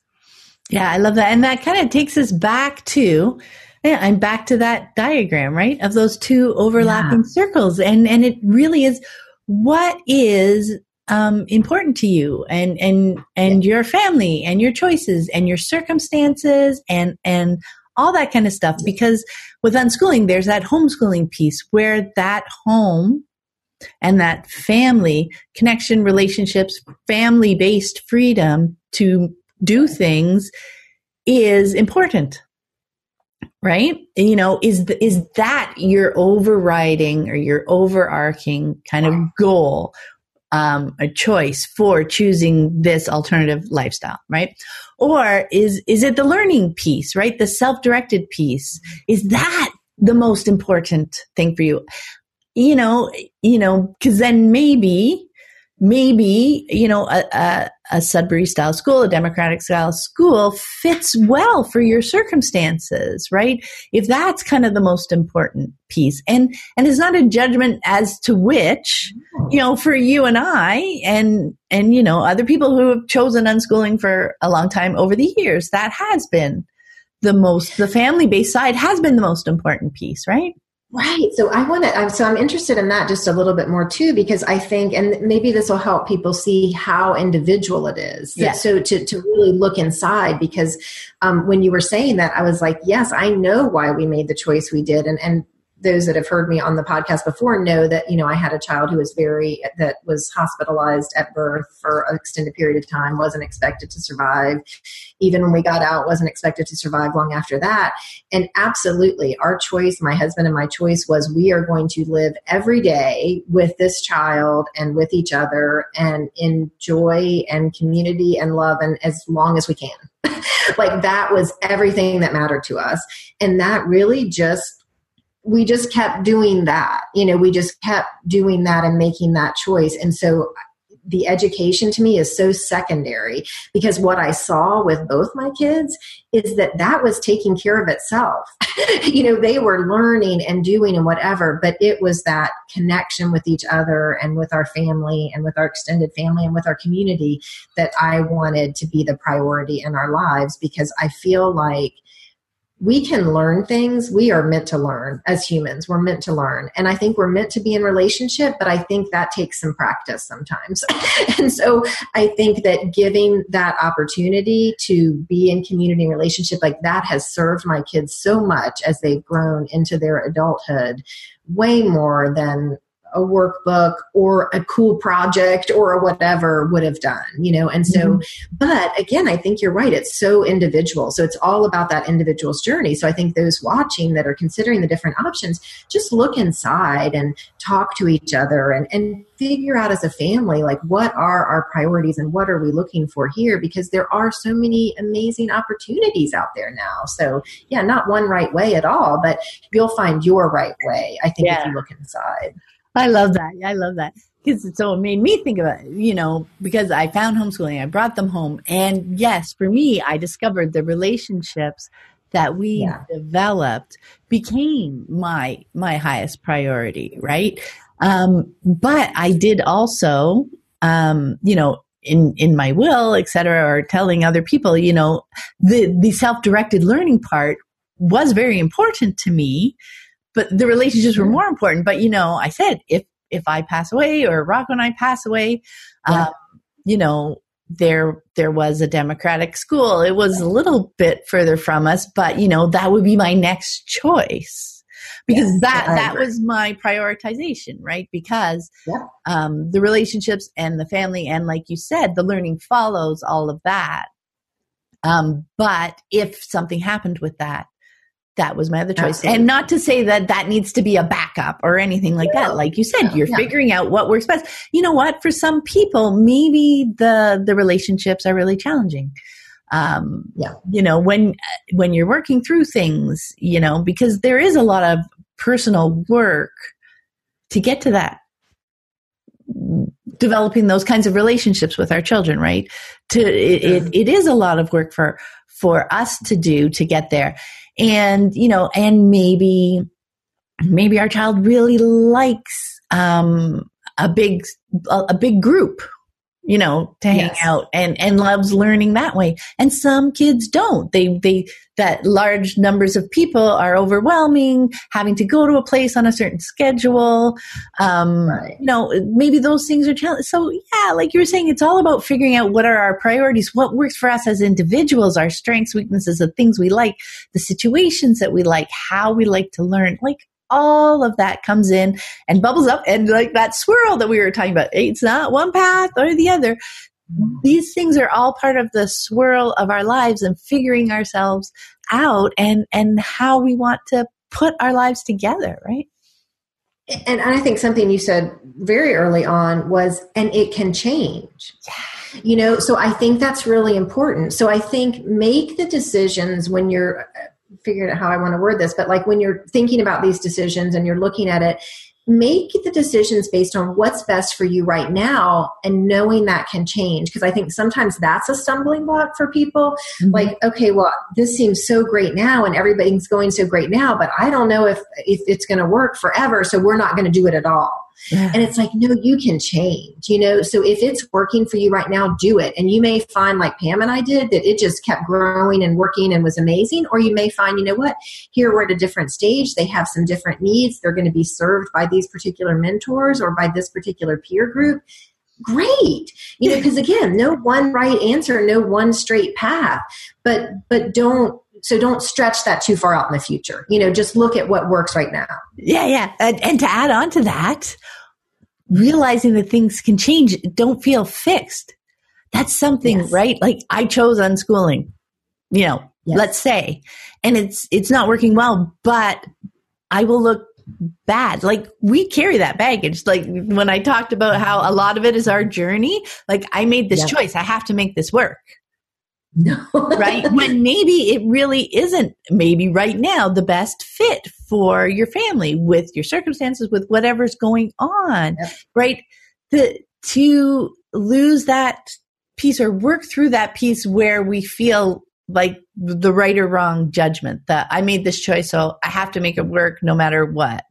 yeah, I love that. And that kind of takes us back to yeah, I'm back to that diagram, right? Of those two overlapping yeah. circles. And and it really is what is um, important to you and and and your family and your choices and your circumstances and and all that kind of stuff because with unschooling there's that homeschooling piece where that home and that family connection relationships family based freedom to do things is important right? You know is is that your overriding or your overarching kind of goal um, a choice for choosing this alternative lifestyle right? Or is is it the learning piece right? The self-directed piece. Is that the most important thing for you? You know you know because then maybe maybe you know a, a, sudbury style school a democratic style school fits well for your circumstances right? If that's kind of the most important piece. And and it's not a judgment as to which you know for you and i and and you know other people who have chosen unschooling for a long time over the years. That has been the most the family based side has been the most important piece right Right. So I want to, so I'm interested in that just a little bit more too, because I think, and maybe this will help people see how individual it is. Yeah. So to, to really look inside, because um, when you were saying that, I was like, yes, I know why we made the choice we did. And, and those that have heard me on the podcast before know that you know I had a child who was very that was hospitalized at birth for an extended period of time, wasn't expected to survive. Even when we got out, wasn't expected to survive long after that. And absolutely, our choice, my husband and my choice, was we are going to live every day with this child and with each other and enjoy and community and love and as long as we can. like that was everything that mattered to us. And that really just we just kept doing that. You know, we just kept doing that and making that choice. And so the education to me is so secondary because what I saw with both my kids is that that was taking care of itself. you know, they were learning and doing and whatever, but it was that connection with each other and with our family and with our extended family and with our community that I wanted to be the priority in our lives because I feel like we can learn things. We are meant to learn as humans. We're meant to learn. And i think we're meant to be in relationship but i think that takes some practice sometimes. And so i think that giving that opportunity to be in community relationship like that has served my kids so much as they've grown into their adulthood way more than a workbook or a cool project or whatever would have done, you know? And so, mm-hmm. but again, I think you're right. It's so individual. So it's all about that individual's journey. So I think those watching that are considering the different options, just look inside and talk to each other and, and figure out as a family, like what are our priorities and what are we looking for here? Because there are so many amazing opportunities out there now. So yeah, not one right way at all, but you'll find your right way, I think, yeah. if you look inside. I love that. I love that because so it made me think about you know because I found homeschooling, I brought them home, and yes, for me, I discovered the relationships that we yeah. developed became my my highest priority, right? Um, but I did also, um, you know, in in my will, et cetera, or telling other people, you know, the the self directed learning part was very important to me but the relationships were more important. But you know, I said if if I pass away or Rock and I pass away, yeah. um, you know, there there was a democratic school. It was a little bit further from us, but you know, that would be my next choice because yes, that that was my prioritization right because yeah. um, the relationships and the family and like you said the learning follows all of that um, but if something happened with that that was my other choice. Absolutely. And not to say that that needs to be a backup or anything like that. Like you said, you're yeah. figuring out what works best. You know what? For some people, maybe the the relationships are really challenging. Um, yeah. You know, when when you're working through things, you know, because there is a lot of personal work to get to that developing those kinds of relationships with our children right to it, it, it is a lot of work for for us to do to get there and you know and maybe maybe our child really likes um a big a, a big group you know to hang yes. out and and loves learning that way. And some kids don't. They they that large numbers of people are overwhelming having to go to a place on a certain schedule. Um right. you know maybe those things are challenging. So yeah like you were saying it's all about figuring out what are our priorities what works for us as individuals our strengths weaknesses the things we like the situations that we like how we like to learn. Like all of that comes in and bubbles up and like that swirl that we were talking about it's not one path or the other. Mm-hmm. These things are all part of the swirl of our lives and figuring ourselves out and and how we want to put our lives together right? And i think something you said very early on was and it can change. Yeah. you know so i think that's really important. So i think make the decisions when you're figured out how I want to word this, but like when you're thinking about these decisions and you're looking at it, make the decisions based on what's best for you right now and knowing that can change because i think sometimes that's a stumbling block for people mm-hmm. like okay well this seems so great now and everything's going so great now but i don't know if if it's going to work forever so we're not going to do it at all. And it's like, no, you can change, you know? So if it's working for you right now, do it. And you may find, like Pam and I did, that it just kept growing and working and was amazing. Or you may find, you know what, here we're at a different stage. They have some different needs. They're going to be served by these particular mentors or by this particular peer group great you know because again no one right answer no one straight path but but don't so don't stretch that too far out in the future you know just look at what works right now yeah yeah and, and to add on to that realizing that things can change don't feel fixed that's something yes. right like i chose unschooling you know yes. let's say and it's it's not working well but i will look bad. Like we carry that baggage. Like when I talked about how a lot of it is our journey, like I made this choice. I have to make this work. No. right? When maybe it really isn't maybe right now the best fit for your family with your circumstances, with whatever's going on. Yep. Right? The to lose that piece or work through that piece where we feel like the right or wrong judgment that I made this choice, so I have to make it work no matter what.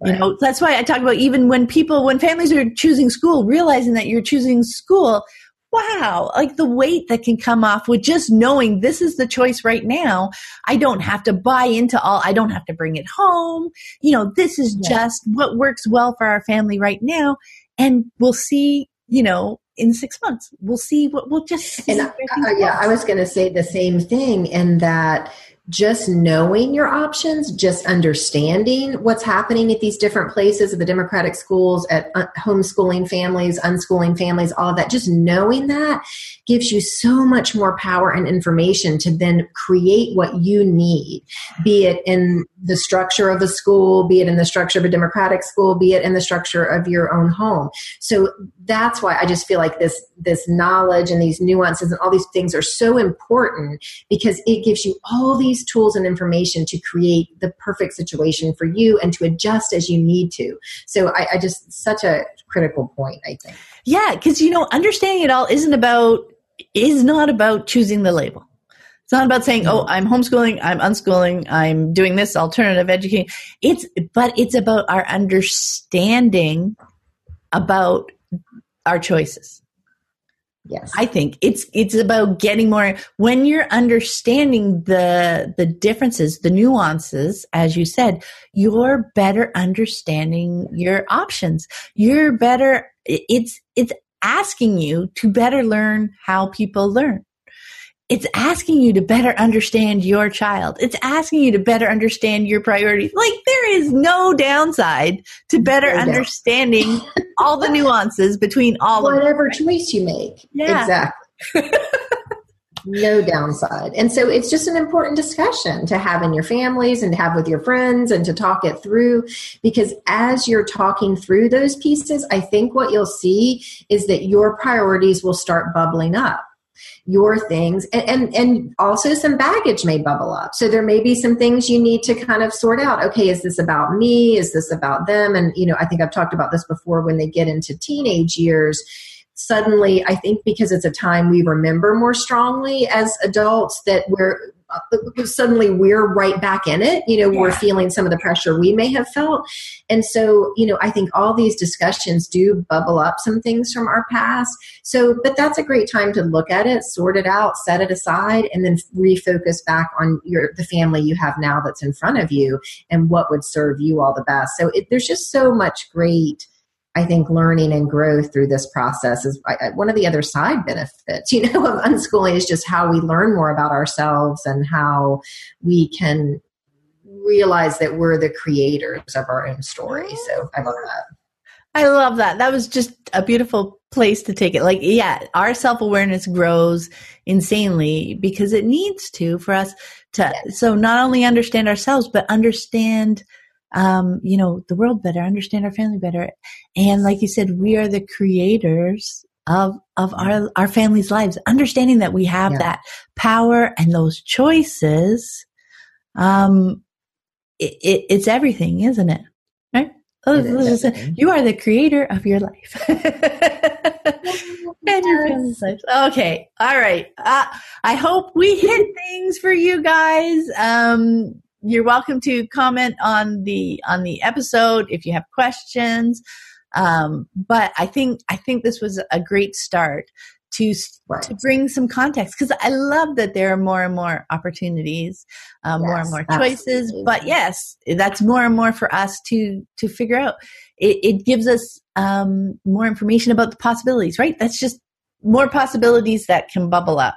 Right. You know, that's why I talk about even when people, when families are choosing school, realizing that you're choosing school, wow, like the weight that can come off with just knowing this is the choice right now. I don't have to buy into all, I don't have to bring it home. You know, this is yeah. just what works well for our family right now. And we'll see, you know, in six months. We'll see what we'll just. And uh, yeah, I was going to say the same thing, and that just knowing your options, just understanding what's happening at these different places at the Democratic schools, at uh, homeschooling families, unschooling families, all of that, just knowing that gives you so much more power and information to then create what you need, be it in the structure of a school, be it in the structure of a Democratic school, be it in the structure of your own home. So that's why I just feel like this, this knowledge and these nuances and all these things are so important because it gives you all these tools and information to create the perfect situation for you and to adjust as you need to. So I, I just, such a critical point, I think. Yeah, because, you know, understanding it all isn't about is not about choosing the label. It's not about saying, "Oh, I'm homeschooling, I'm unschooling, I'm doing this alternative education." It's but it's about our understanding about our choices. Yes. I think it's it's about getting more when you're understanding the the differences, the nuances as you said, you're better understanding your options. You're better it's it's asking you to better learn how people learn. It's asking you to better understand your child. It's asking you to better understand your priorities. Like there is no downside to better no understanding all the nuances between all whatever choice you make. Yeah. Exactly. no downside. And so it's just an important discussion to have in your families and to have with your friends and to talk it through because as you're talking through those pieces, I think what you'll see is that your priorities will start bubbling up your things. And, and, and also some baggage may bubble up. So there may be some things you need to kind of sort out. Okay is this about me? Is this about them? And you know i think i've talked about this before when they get into teenage years suddenly i think because it's a time we remember more strongly as adults that we're Uh, suddenly we're right back in it. You know yeah. we're feeling some of the pressure we may have felt. And so you know i think all these discussions do bubble up some things from our past. So but that's a great time to look at it sort it out set it aside and then refocus back on your the family you have now that's in front of you and what would serve you all the best. So it, there's just so much great I think learning and growth through this process is one of the other side benefits, you know, of unschooling is just how we learn more about ourselves and how we can realize that we're the creators of our own story. Oh. So I love that. I love that. That was just a beautiful place to take it. Like, yeah, our self awareness grows insanely because it needs to for us to, so not only understand ourselves, but understand um, you know, the world better, understand our family better. And like you said, we are the creators of, of our, our family's lives, understanding that we have yeah. that power and those choices. Um, it, it, it's everything, isn't it? Right? you are the creator of your life. and your family's. Okay. All right. Uh, I hope we hit things for you guys. Um, you're welcome to comment on the on the episode if you have questions. Um, but I think I think this was a great start to right. to bring some context because I love that there are more and more opportunities, uh, yes, more and more choices. Absolutely. But yes, that's more and more for us to to figure out. It, it gives us um, more information about the possibilities, right? That's just more possibilities that can bubble up.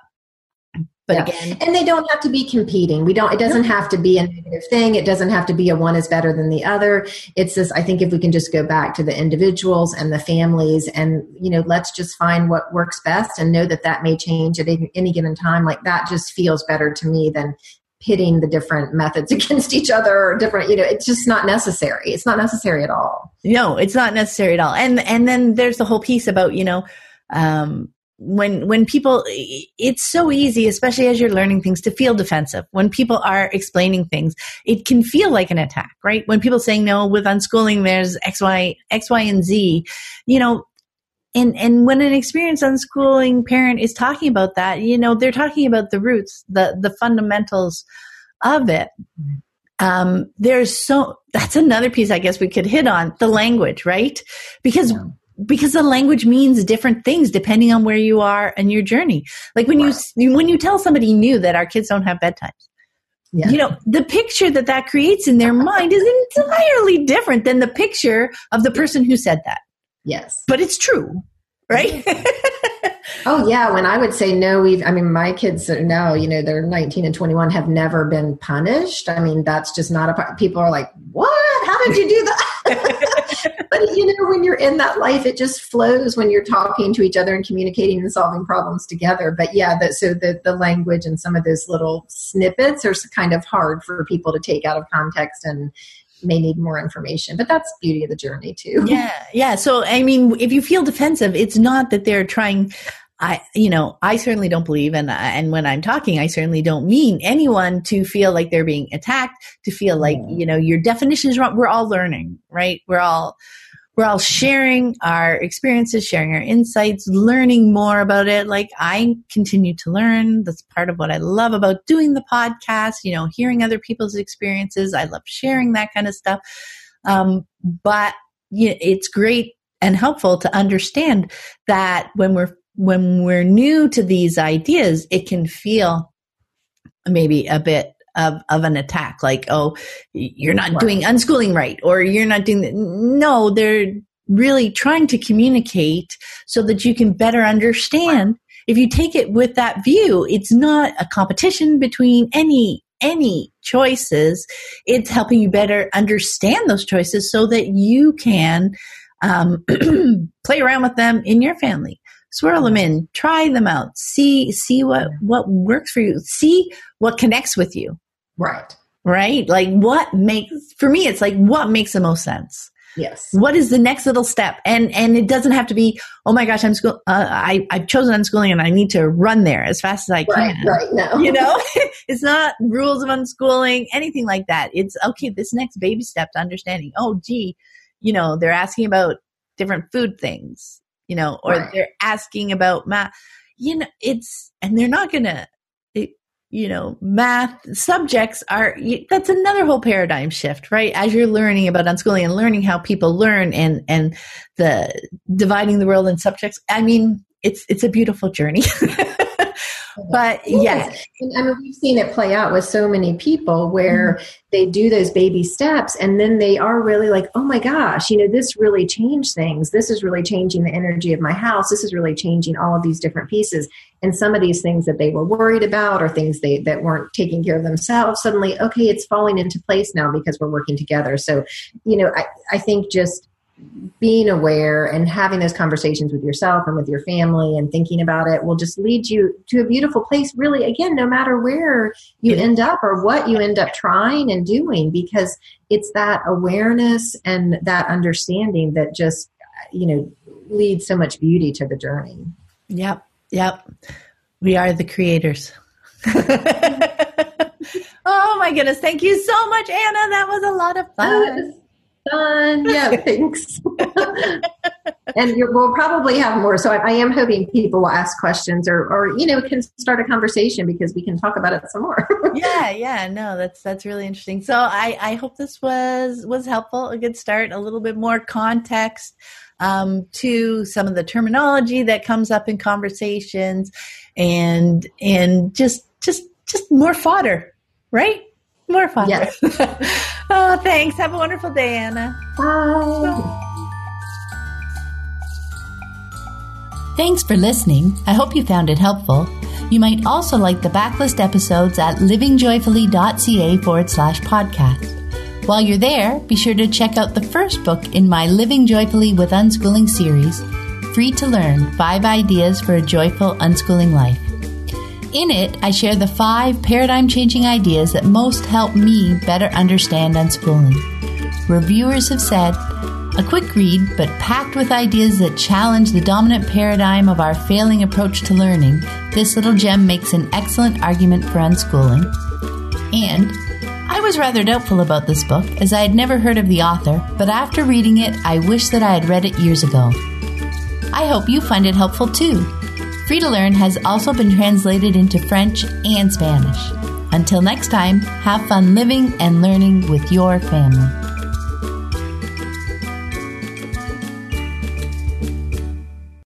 But yeah. again, and they don't have to be competing. We don't. It doesn't have to be a negative thing. It doesn't have to be a one is better than the other. It's this. I think if we can just go back to the individuals and the families, and you know, let's just find what works best, and know that that may change at any given time. Like that just feels better to me than pitting the different methods against each other or different you know it's just not necessary it's not necessary at all no it's not necessary at all and and then there's the whole piece about you know um when when people it's so easy especially as you're learning things to feel defensive. When people are explaining things it can feel like an attack right? When people saying no with unschooling there's x y x y and z you know and and when an experienced unschooling parent is talking about that you know they're talking about the roots the the fundamentals of it. Um there's so that's another piece i guess we could hit on the language right? Because yeah because the language means different things depending on where you are and your journey. Like when you when you tell somebody new that our kids don't have bedtimes, yeah. you know the picture that that creates in their mind is entirely different than the picture of the person who said that. Yes, but it's true, right? oh yeah, when I would say no, we've. I mean, my kids are now, you know, they're 19 and 21, have never been punished. I mean, that's just not a. People are like, what? How did you do that? but you know, when you're in that life, it just flows when you're talking to each other and communicating and solving problems together. But yeah, that so the the language and some of those little snippets are kind of hard for people to take out of context and may need more information but that's beauty of the journey too yeah yeah so i mean if you feel defensive it's not that they're trying I, you know, I certainly don't believe, and and when I'm talking, I certainly don't mean anyone to feel like they're being attacked, to feel like you know your definition is wrong. We're all learning, right? We're all we're all sharing our experiences, sharing our insights, learning more about it. Like I continue to learn. That's part of what I love about doing the podcast. You know, hearing other people's experiences. I love sharing that kind of stuff. Um, but yeah, it's great and helpful to understand that when we're when we're new to these ideas, it can feel maybe a bit of, of an attack, like, oh, you're not right. doing unschooling right, or you're not doing that. No, they're really trying to communicate so that you can better understand. If you take it with that view, it's not a competition between any any choices. It's helping you better understand those choices so that you can um, play around with them in your family swirl them in, try them out, see see what what works for you, see what connects with you. Right. Right? Like what makes for me it's like what makes the most sense. Yes. What is the next little step? And and it doesn't have to be, oh my gosh, I'm school. Uh, I I've chosen unschooling and I need to run there as fast as I can. Right. Right. No. You know, it's not rules of unschooling, anything like that. It's okay. This next baby step to understanding. Oh, gee, you know, they're asking about different food things you know, or right. they're asking about math. You know, it's, and they're not going to, you know, math subjects are, that's another whole paradigm shift, right? As you're learning about unschooling and learning how people learn and, and the dividing the world in subjects. I mean, it's, it's a beautiful journey. but yeah i mean we've seen it play out with so many people where mm-hmm. they do those baby steps and then they are really like oh my gosh you know this really changed things. This is really changing the energy of my house. This is really changing all of these different pieces. And some of these things that they were worried about or things they that weren't taking care of themselves suddenly okay it's falling into place now because we're working together. So you know i, I think just being aware and having those conversations with yourself and with your family and thinking about it will just lead you to a beautiful place really again no matter where you end up or what you end up trying and doing because it's that awareness and that understanding that just you know leads so much beauty to the journey. Yep yep. We are the creators. Oh my goodness. Thank you so much anna. That was a lot of fun Done. Yeah, thanks. and we'll probably have more. So I, I, am hoping people will ask questions or, or, you know, can start a conversation because we can talk about it some more. yeah, yeah. No, that's that's really interesting. So I, I hope this was was helpful, a good start, a little bit more context um, to some of the terminology that comes up in conversations, and and just just just more fodder, right? More fodder. Yes. oh, thanks. Have a wonderful day, Anna. Bye. Thanks for listening. I hope you found it helpful. You might also like the backlist episodes at livingjoyfully.ca forward slash podcast. While you're there, be sure to check out the first book in my Living Joyfully with Unschooling series, Free to Learn Five Ideas for a Joyful Unschooling Life. In it, I share the five paradigm changing ideas that most help me better understand unschooling. Reviewers have said a quick read, but packed with ideas that challenge the dominant paradigm of our failing approach to learning, this little gem makes an excellent argument for unschooling. And I was rather doubtful about this book, as I had never heard of the author, but after reading it, I wish that I had read it years ago. I hope you find it helpful too. Free to Learn has also been translated into French and Spanish. Until next time, have fun living and learning with your family.